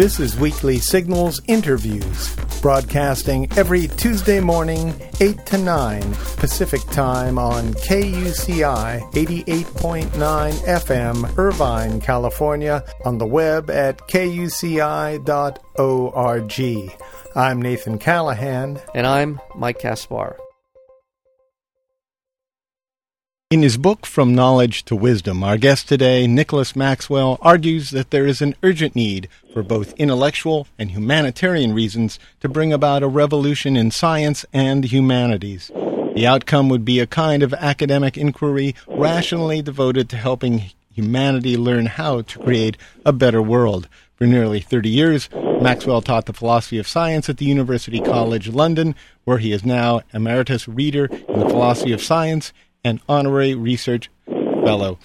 This is Weekly Signals Interviews, broadcasting every Tuesday morning, 8 to 9 Pacific Time on KUCI 88.9 FM, Irvine, California, on the web at kuci.org. I'm Nathan Callahan. And I'm Mike Kaspar. In his book From Knowledge to Wisdom, our guest today, Nicholas Maxwell, argues that there is an urgent need for both intellectual and humanitarian reasons to bring about a revolution in science and humanities. The outcome would be a kind of academic inquiry rationally devoted to helping humanity learn how to create a better world. For nearly 30 years, Maxwell taught the philosophy of science at the University College London, where he is now emeritus reader in the philosophy of science and honorary research fellow.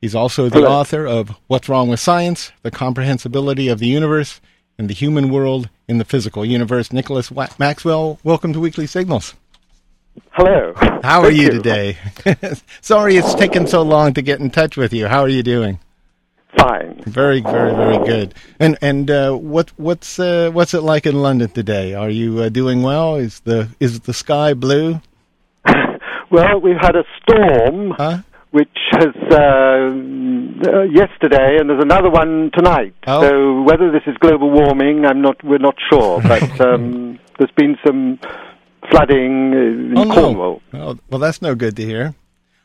He's also the author of What's Wrong with Science, The Comprehensibility of the Universe, and the Human World in the Physical Universe. Nicholas Maxwell, welcome to Weekly Signals. Hello. How are you, you, today? Sorry it's taken so long to get in touch with you. How are you doing? Fine. Very, very, very good. And and uh, what what's uh, what's it like in London today? Are you uh, doing well? Is the is the sky blue? Well, we've had a storm, huh? which has uh, uh, yesterday, and there's another one tonight. Oh. So whether this is global warming, I'm not. We're not sure, but um, there's been some flooding in oh, Cornwall. No. Oh, well, that's no good to hear.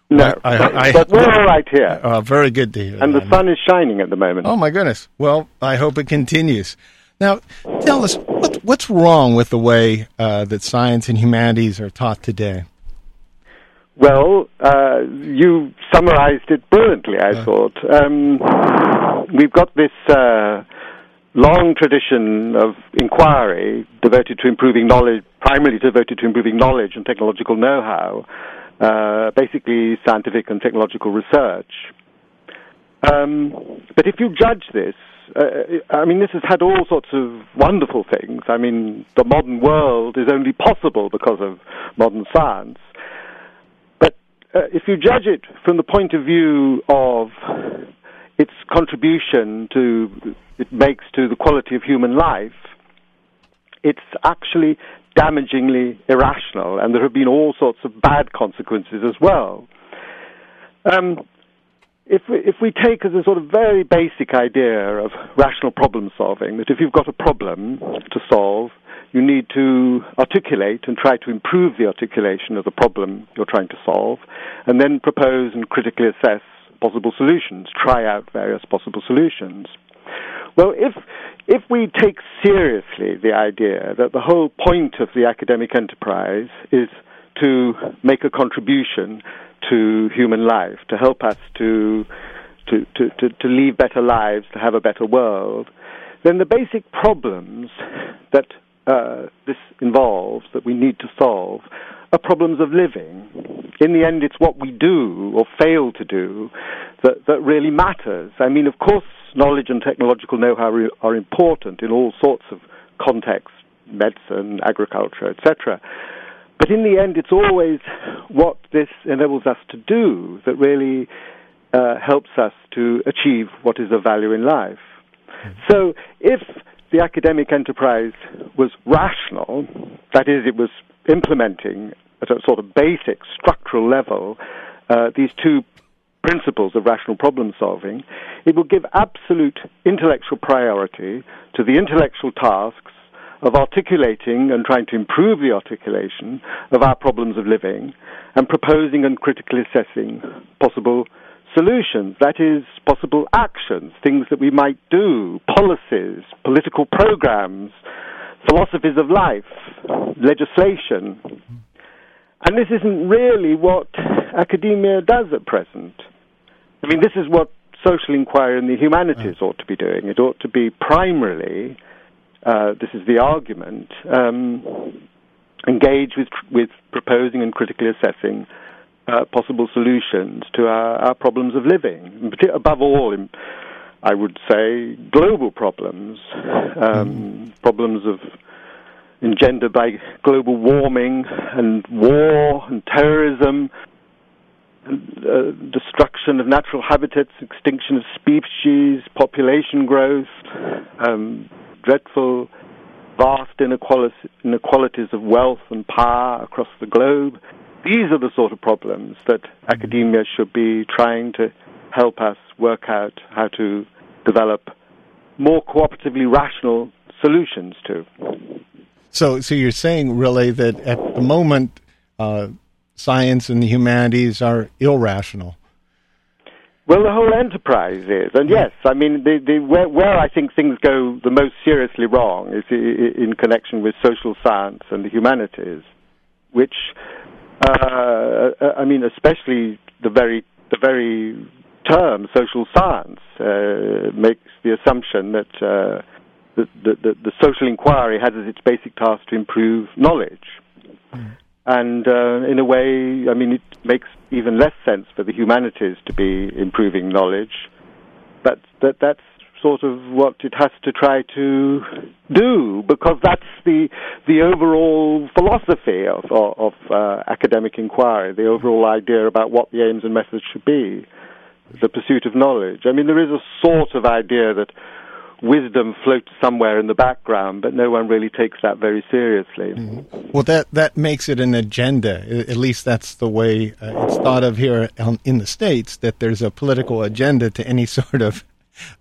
No, I, I, I, but we're all right here. Oh, very good to hear. And the sun is shining at the moment. Oh my goodness! Well, I hope it continues. Now, tell us what, what's wrong with the way uh, that science and humanities are taught today. Well, uh, you summarized it brilliantly, I thought. Um, we've got this uh, long tradition of inquiry devoted to improving knowledge, primarily devoted to improving knowledge and technological know how, uh, basically scientific and technological research. Um, but if you judge this, uh, I mean, this has had all sorts of wonderful things. I mean, the modern world is only possible because of modern science. Uh, if you judge it from the point of view of its contribution to it makes to the quality of human life, it's actually damagingly irrational, and there have been all sorts of bad consequences as well. Um, if we, if we take as a sort of very basic idea of rational problem solving, that if you've got a problem to solve, you need to articulate and try to improve the articulation of the problem you're trying to solve, and then propose and critically assess possible solutions, try out various possible solutions. Well, if if we take seriously the idea that the whole point of the academic enterprise is to make a contribution to human life, to help us to to, to, to, to lead better lives, to have a better world, then the basic problems that uh, this involves, that we need to solve, are problems of living. In the end, it's what we do or fail to do that, that really matters. I mean, of course, knowledge and technological know-how are important in all sorts of contexts, medicine, agriculture, etc. But in the end, it's always what this enables us to do that really uh, helps us to achieve what is of value in life. Mm-hmm. So if the academic enterprise was rational, that is, it was implementing at a sort of basic structural level uh, these two principles of rational problem solving, it will give absolute intellectual priority to the intellectual tasks of articulating and trying to improve the articulation of our problems of living and proposing and critically assessing possible solutions, that is, possible actions, things that we might do, policies, political programs, philosophies of life, legislation. And this isn't really what academia does at present. I mean, this is what social inquiry and the humanities ought to be doing. It ought to be primarily, uh, this is the argument, um, engage with, with proposing and critically assessing uh, possible solutions to our, our, problems of living. Above all, in, I would say global problems, um, problems of engendered by global warming and war and terrorism, and, uh, destruction of natural habitats, extinction of species, population growth, um, dreadful, vast inequalities of wealth and power across the globe. These are the sort of problems that academia should be trying to help us work out how to develop more cooperatively rational solutions to. So, so you're saying really that at the moment, uh, science and the humanities are irrational. Well, the whole enterprise is, and yes, I mean, the, the, where, where I think things go the most seriously wrong is in connection with social science and the humanities, which, I mean, especially the very the very term social science uh, makes the assumption that, uh, the, the, the, social inquiry has as its basic task to improve knowledge. Mm. And uh, in a way, I mean, it makes even less sense for the humanities to be improving knowledge. But that that's sort of what it has to try to do because that's the the overall philosophy of of, uh, academic inquiry, the overall idea about what the aims and methods should be, the pursuit of knowledge. I mean, there is a sort of idea that wisdom floats somewhere in the background, but no one really takes that very seriously. Mm-hmm. Well, that that makes it an agenda. At least that's the way uh, it's thought of here in the states. That there's a political agenda to any sort of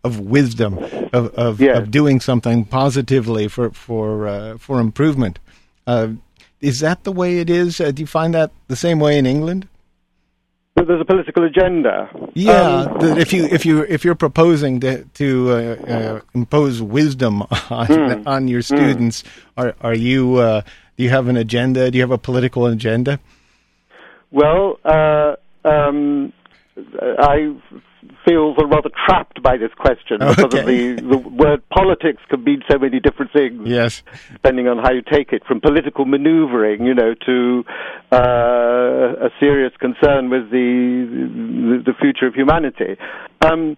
of wisdom of of, yes. of doing something positively for for uh, for improvement. Uh, is that the way it is? Uh, do you find that the same way in England? there's a political agenda. Yeah, um, if you if you if you're proposing to to uh, uh, impose wisdom on mm, on your hmm. students, mm. are are you uh, do you have an agenda? Do you have a political agenda? Well, uh, um, I feel rather trapped by this question okay. because of the, the word politics can mean so many different things. Yes. Depending on how you take it, from political maneuvering, you know, to uh, a serious concern with the, the, the future of humanity. Um,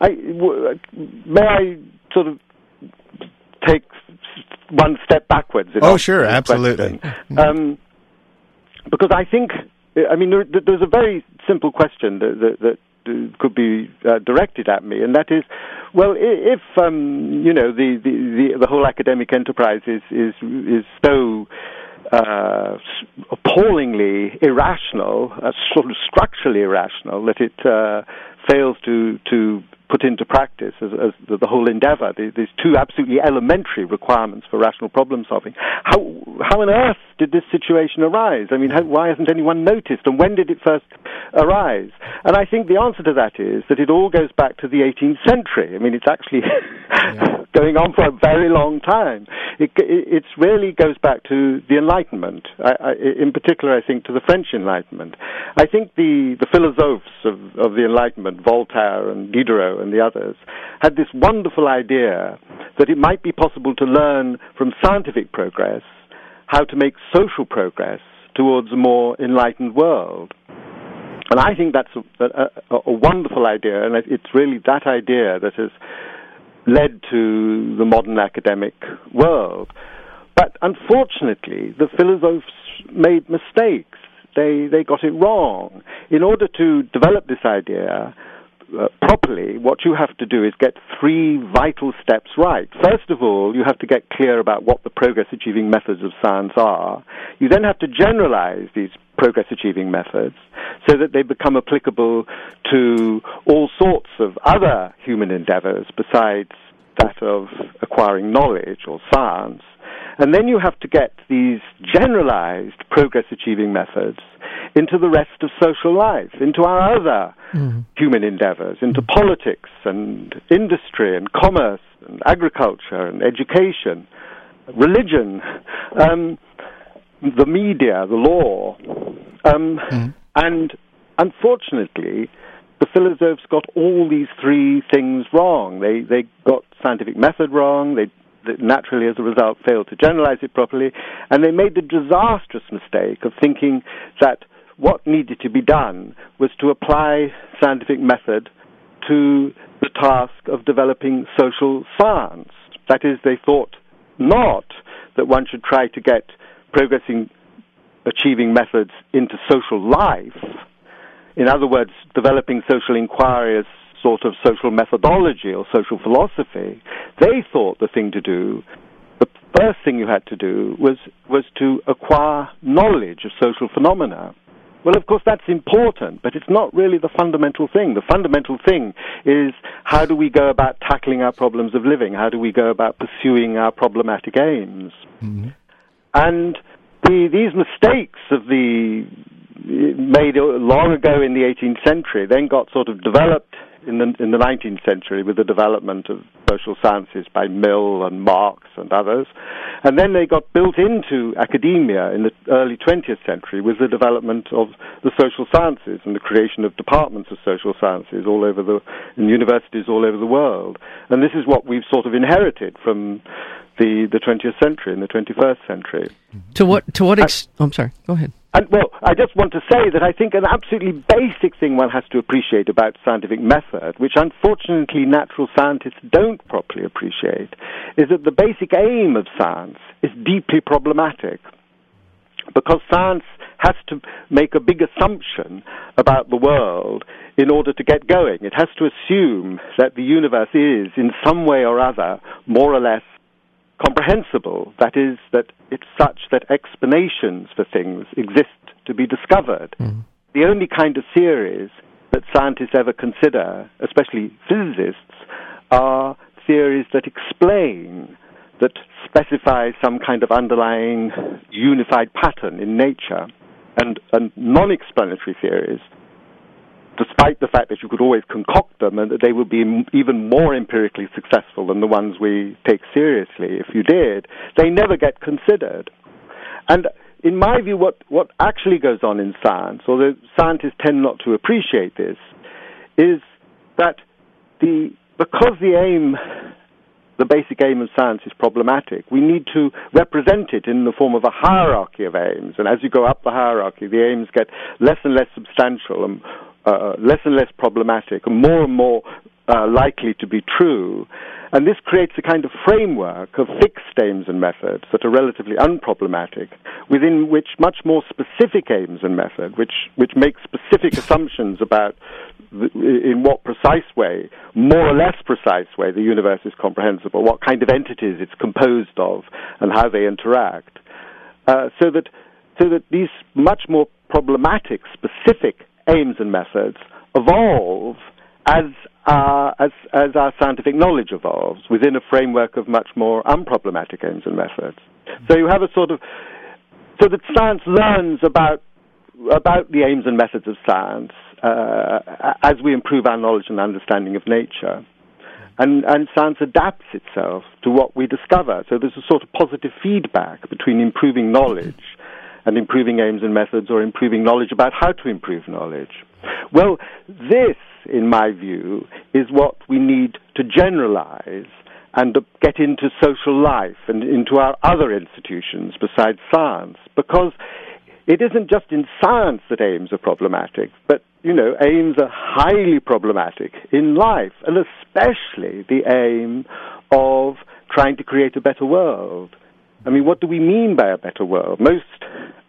I, w- may I sort of take one step backwards? oh, sure, absolutely. Um, because I think I mean, there, there's a very simple question that, that, that could be uh, directed at me, and that is, well, if um, you know the, the, the, the, whole academic enterprise is is is so uh, appallingly irrational, uh, sort of structurally irrational, that it uh, fails to to put into practice as, as the, the, whole endeavor. These two absolutely elementary requirements for rational problem solving. How how on earth did this situation arise? I mean, how, why hasn't anyone noticed? And when did it first arise? And I think the answer to that is that it all goes back to the 18th century. I mean, it's actually yeah. going on for a very long time. It, it, it really goes back to the Enlightenment. I, I, in particular, I think to the French Enlightenment. I think the the philosophes of, of the Enlightenment, Voltaire and Diderot and the others, had this wonderful idea that it might be possible to learn from scientific progress how to make social progress towards a more enlightened world. And I think that's a, a, a, wonderful idea, and it's really that idea that has led to the modern academic world. But unfortunately, the philosophers made mistakes. They, they got it wrong. In order to develop this idea, uh, properly, what you have to do is get three vital steps right. First of all, you have to get clear about what the progress achieving methods of science are. You then have to generalize these progress achieving methods so that they become applicable to all sorts of other human endeavors besides that of acquiring knowledge or science. And then you have to get these generalized progress achieving methods into the rest of social life, into our other mm-hmm. human endeavors, into mm-hmm. politics and industry and commerce and agriculture and education, religion, um, the media, the law. Um, mm-hmm. And unfortunately, the philosophers got all these three things wrong. They, they got scientific method wrong, they naturally, as a result, failed to generalize it properly, and they made the disastrous mistake of thinking that what needed to be done was to apply scientific method to the task of developing social science. That is, they thought not that one should try to get progressing, achieving methods into social life. In other words, developing social inquiry as sort of social methodology or social philosophy. They thought the thing to do, the first thing you had to do was, was to acquire knowledge of social phenomena. Well, of course, that's important, but it's not really the fundamental thing. The fundamental thing is how do we go about tackling our problems of living? How do we go about pursuing our problematic aims? Mm-hmm. And the, these mistakes of the made long ago in the 18th century then got sort of developed in the in the 19th century with the development of social sciences by Mill and Marx and others, and then they got built into academia in the early 20th century with the development of the social sciences and the creation of departments of social sciences all over the in universities all over the world, and this is what we've sort of inherited from the the 20th century and the 21st century. To what to what ex- oh, I'm sorry. Go ahead. And, well, I just want to say that I think an absolutely basic thing one has to appreciate about scientific method, which unfortunately natural scientists don't properly appreciate, is that the basic aim of science is deeply problematic. Because science has to make a big assumption about the world in order to get going. It has to assume that the universe is, in some way or other, more or less comprehensible. That is, that it's such that explanations for things exist to be discovered. Mm. The only kind of theories that scientists ever consider, especially physicists, are theories that explain, that specify some kind of underlying unified pattern in nature. And, and non explanatory theories despite the fact that you could always concoct them and that they would be even more empirically successful than the ones we take seriously if you did, they never get considered. And in my view, what, what actually goes on in science, although scientists tend not to appreciate this, is that the, because the aim, the basic aim of science is problematic, we need to represent it in the form of a hierarchy of aims. And as you go up the hierarchy, the aims get less and less substantial and uh, less and less problematic, and more and more uh, likely to be true. And this creates a kind of framework of fixed aims and methods that are relatively unproblematic, within which much more specific aims and methods, which, which make specific assumptions about the, in what precise way, more or less precise way, the universe is comprehensible, what kind of entities it's composed of, and how they interact. Uh, so that so that these much more problematic, specific aims and methods evolve as uh, as, as our scientific knowledge evolves within a framework of much more unproblematic aims and methods. So you have a sort of so that science learns about about the aims and methods of science uh, as we improve our knowledge and understanding of nature. And, and science adapts itself to what we discover. So there's a sort of positive feedback between improving knowledge and improving aims and methods or improving knowledge about how to improve knowledge. Well, this, in my view, is what we need to generalize and get into social life and into our other institutions besides science because it isn't just in science that aims are problematic, but you know, aims are highly problematic in life, and especially the aim of trying to create a better world. I mean, what do we mean by a better world? Most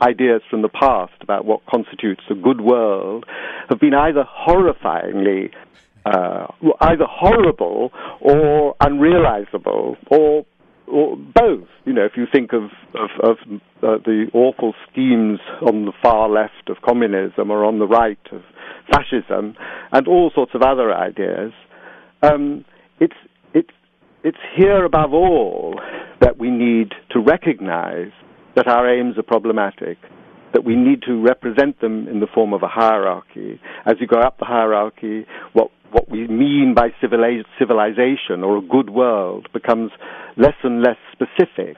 ideas from the past about what constitutes a good world have been either horrifyingly, uh, either horrible or unrealizable or or both. You know, if you think of of, of uh, the awful schemes on the far left of communism or on the right of fascism, and all sorts of other ideas, um, it's it's here above all that we need to recognize that our aims are problematic, that we need to represent them in the form of a hierarchy. As you go up the hierarchy, what what we mean by civilization or a good world becomes less and less specific,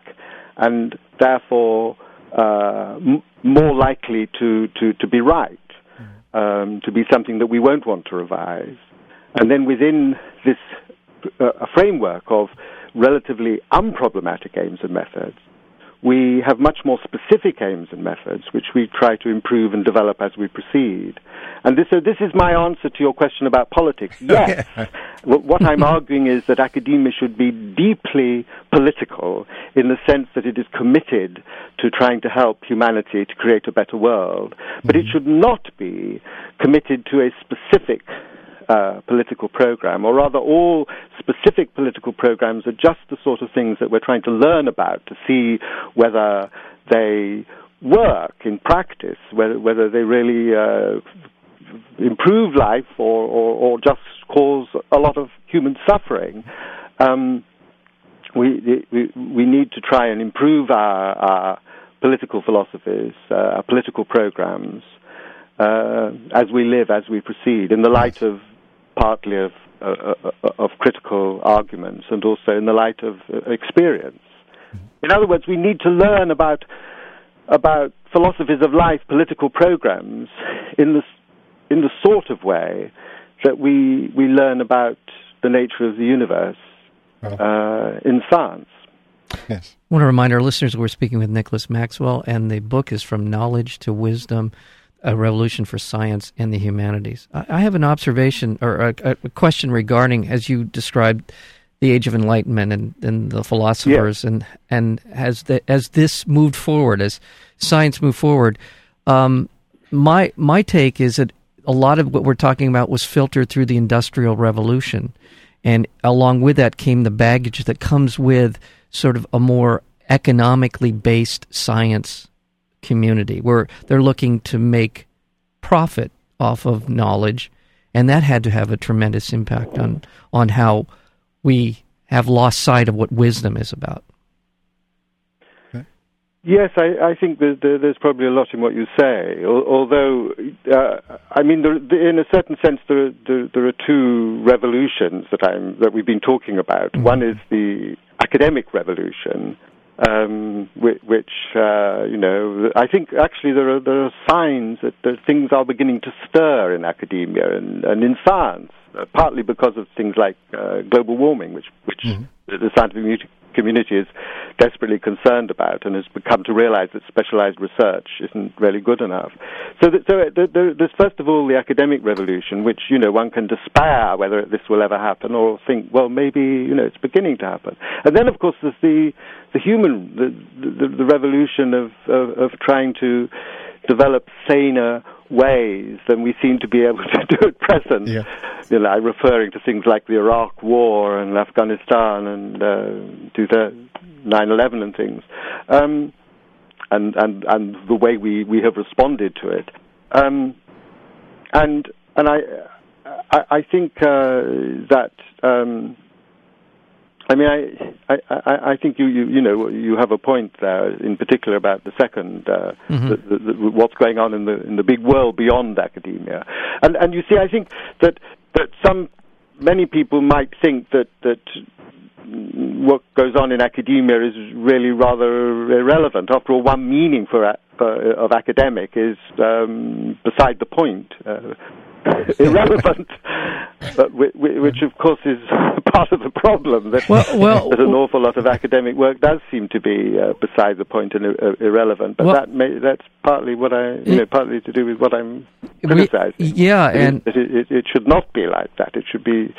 and therefore uh, m- more likely to, to, to be right, um, to be something that we won't want to revise. And then within this uh, framework of relatively unproblematic aims and methods, we have much more specific aims and methods, which we try to improve and develop as we proceed. And this, so this is my answer to your question about politics. Yes, what I'm arguing is that academia should be deeply political in the sense that it is committed to trying to help humanity to create a better world, but mm-hmm. it should not be committed to a specific uh, political program, or rather, all specific political programs are just the sort of things that we're trying to learn about to see whether they work in practice, whether, whether they really uh, improve life or, or, or, just cause a lot of human suffering. Um, we, we, we need to try and improve our, our political philosophies, uh, our political programs, uh, as we live, as we proceed, in the light of partly of, uh, uh of critical arguments and also in the light of uh, experience. In other words, we need to learn about about philosophies of life, political programs, in the in the sort of way that we we learn about the nature of the universe uh, in science. Yes. I want to remind our listeners we're speaking with Nicholas Maxwell, and the book is From Knowledge to Wisdom A Revolution for Science and the Humanities. I have an observation or a, a question regarding, as you described, the Age of Enlightenment and, and the philosophers, and, and as, the, as this moved forward, as science moved forward, um, my, my take is that a lot of what we're talking about was filtered through the Industrial Revolution. And along with that came the baggage that comes with sort of a more economically based science community where they're looking to make profit off of knowledge. And that had to have a tremendous impact on, on how we have lost sight of what wisdom is about. Yes, I, I think there's, there's, probably a lot in what you say. Although, uh, I mean, there, in a certain sense, there, there, there, are two revolutions that I'm that we've been talking about. Mm-hmm. One is the academic revolution, um, which, which uh, you know, I think actually there are there are signs that, that things are beginning to stir in academia and, and in science, uh, partly because of things like uh, global warming, which which mm-hmm. the scientific community is desperately concerned about and has come to realize that specialized research isn't really good enough. So, that, so uh, there's first of all the academic revolution, which you know one can despair whether this will ever happen, or think, well, maybe you know it's beginning to happen. And then, of course, there's the the human the the, the revolution of, of of trying to develop saner ways than we seem to be able to do at present. Yeah. You know, I referring to things like the Iraq War and Afghanistan and uh, 9/11 and things, um, and and and the way we, we have responded to it, um, and and I I, I think uh, that. Um, I mean, I, I, I think you, you, you know, you have a point there, in particular about the second, uh, mm-hmm. the, the, the, what's going on in the in the big world beyond academia, and and you see, I think that that some many people might think that that what goes on in academia is really rather irrelevant. After all, one meaning for uh, of academic is um, beside the point. Uh, irrelevant, but which of course is part of the problem. That, well, well, that an awful lot of academic work does seem to be uh, beside the point and uh, irrelevant. But well, that may, that's partly what I, you know, partly to do with what I'm criticizing. We, yeah, and it, it, it, should not be like that. It should be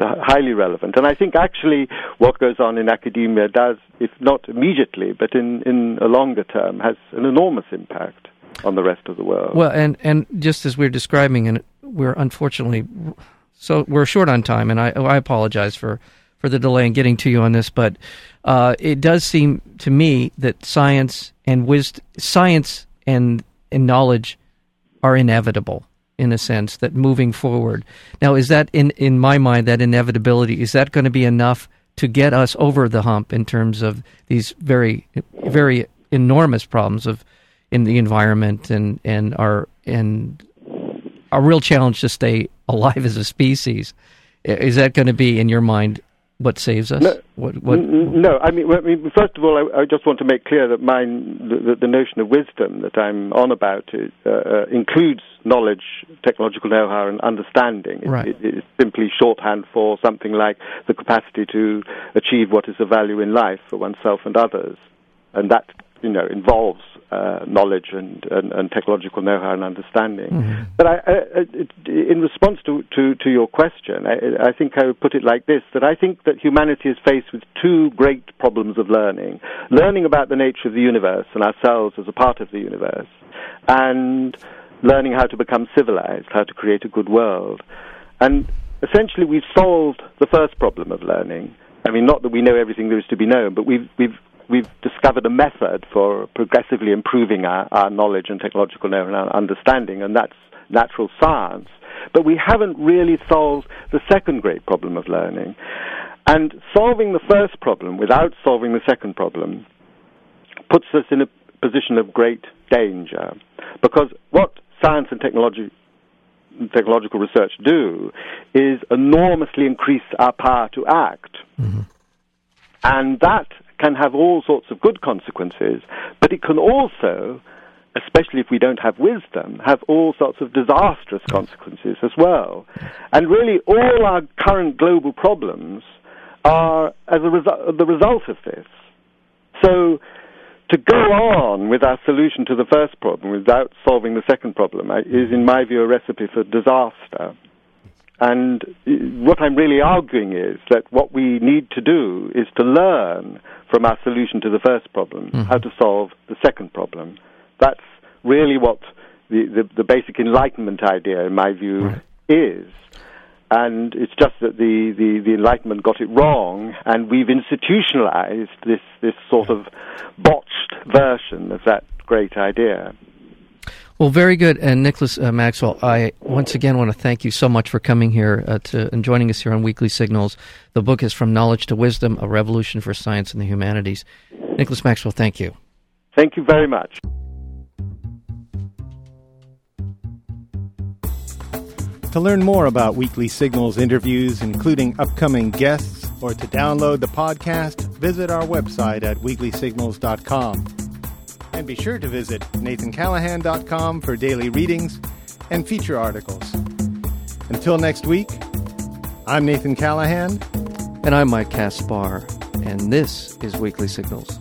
uh, highly relevant. And I think actually what goes on in academia does, if not immediately, but in in a longer term, has an enormous impact on the rest of the world. Well, and and just as we're describing, and we're unfortunately so we're short on time, and I I apologize for for the delay in getting to you on this, but uh, it does seem to me that science and wisdom, science and and knowledge are inevitable in a sense that moving forward. Now, is that in in my mind that inevitability is that going to be enough to get us over the hump in terms of these very very enormous problems of in the environment and and our and a real challenge to stay alive as a species. Is that going to be, in your mind, what saves us? No, what, what? no I, mean, I mean, first of all, I, I, just want to make clear that mine, the, the notion of wisdom that I'm on about is, uh, uh, includes knowledge, technological know-how, and understanding. Right. It, it, it's simply shorthand for something like the capacity to achieve what is of value in life for oneself and others, and that you know involves uh, knowledge and, and, and, technological know-how and understanding. Mm-hmm. But I, I, in response to, to, to your question, I, I, think I would put it like this: that I think that humanity is faced with two great problems of learning: learning about the nature of the universe and ourselves as a part of the universe, and learning how to become civilized, how to create a good world. And essentially, we've solved the first problem of learning. I mean, not that we know everything there is to be known, but we've, we've, we've discovered a method for progressively improving our, our knowledge and technological know and understanding, and that's natural science. But we haven't really solved the second great problem of learning. And solving the first problem without solving the second problem puts us in a position of great danger. Because what science and technology technological research do is enormously increase our power to act. Mm-hmm. And that can have all sorts of good consequences, but it can also, especially if we don't have wisdom, have all sorts of disastrous consequences as well. And really, all our current global problems are as a resu- the result of this. So, to go on with our solution to the first problem without solving the second problem uh, is, in my view, a recipe for disaster. And what I'm really arguing is that what we need to do is to learn from our solution to the first problem mm-hmm. how to solve the second problem. That's really what the, the, the basic Enlightenment idea, in my view, right. is. And it's just that the, the, the Enlightenment got it wrong, and we've institutionalized this, this sort of botched version of that great idea. Well, very good. And Nicholas uh, Maxwell, I once again want to thank you so much for coming here uh, to, and joining us here on Weekly Signals. The book is From Knowledge to Wisdom A Revolution for Science and the Humanities. Nicholas Maxwell, thank you. Thank you very much. To learn more about Weekly Signals interviews, including upcoming guests, or to download the podcast, visit our website at weeklysignals.com. And be sure to visit nathancallahan.com for daily readings and feature articles. Until next week, I'm Nathan Callahan. And I'm Mike Kaspar. And this is Weekly Signals.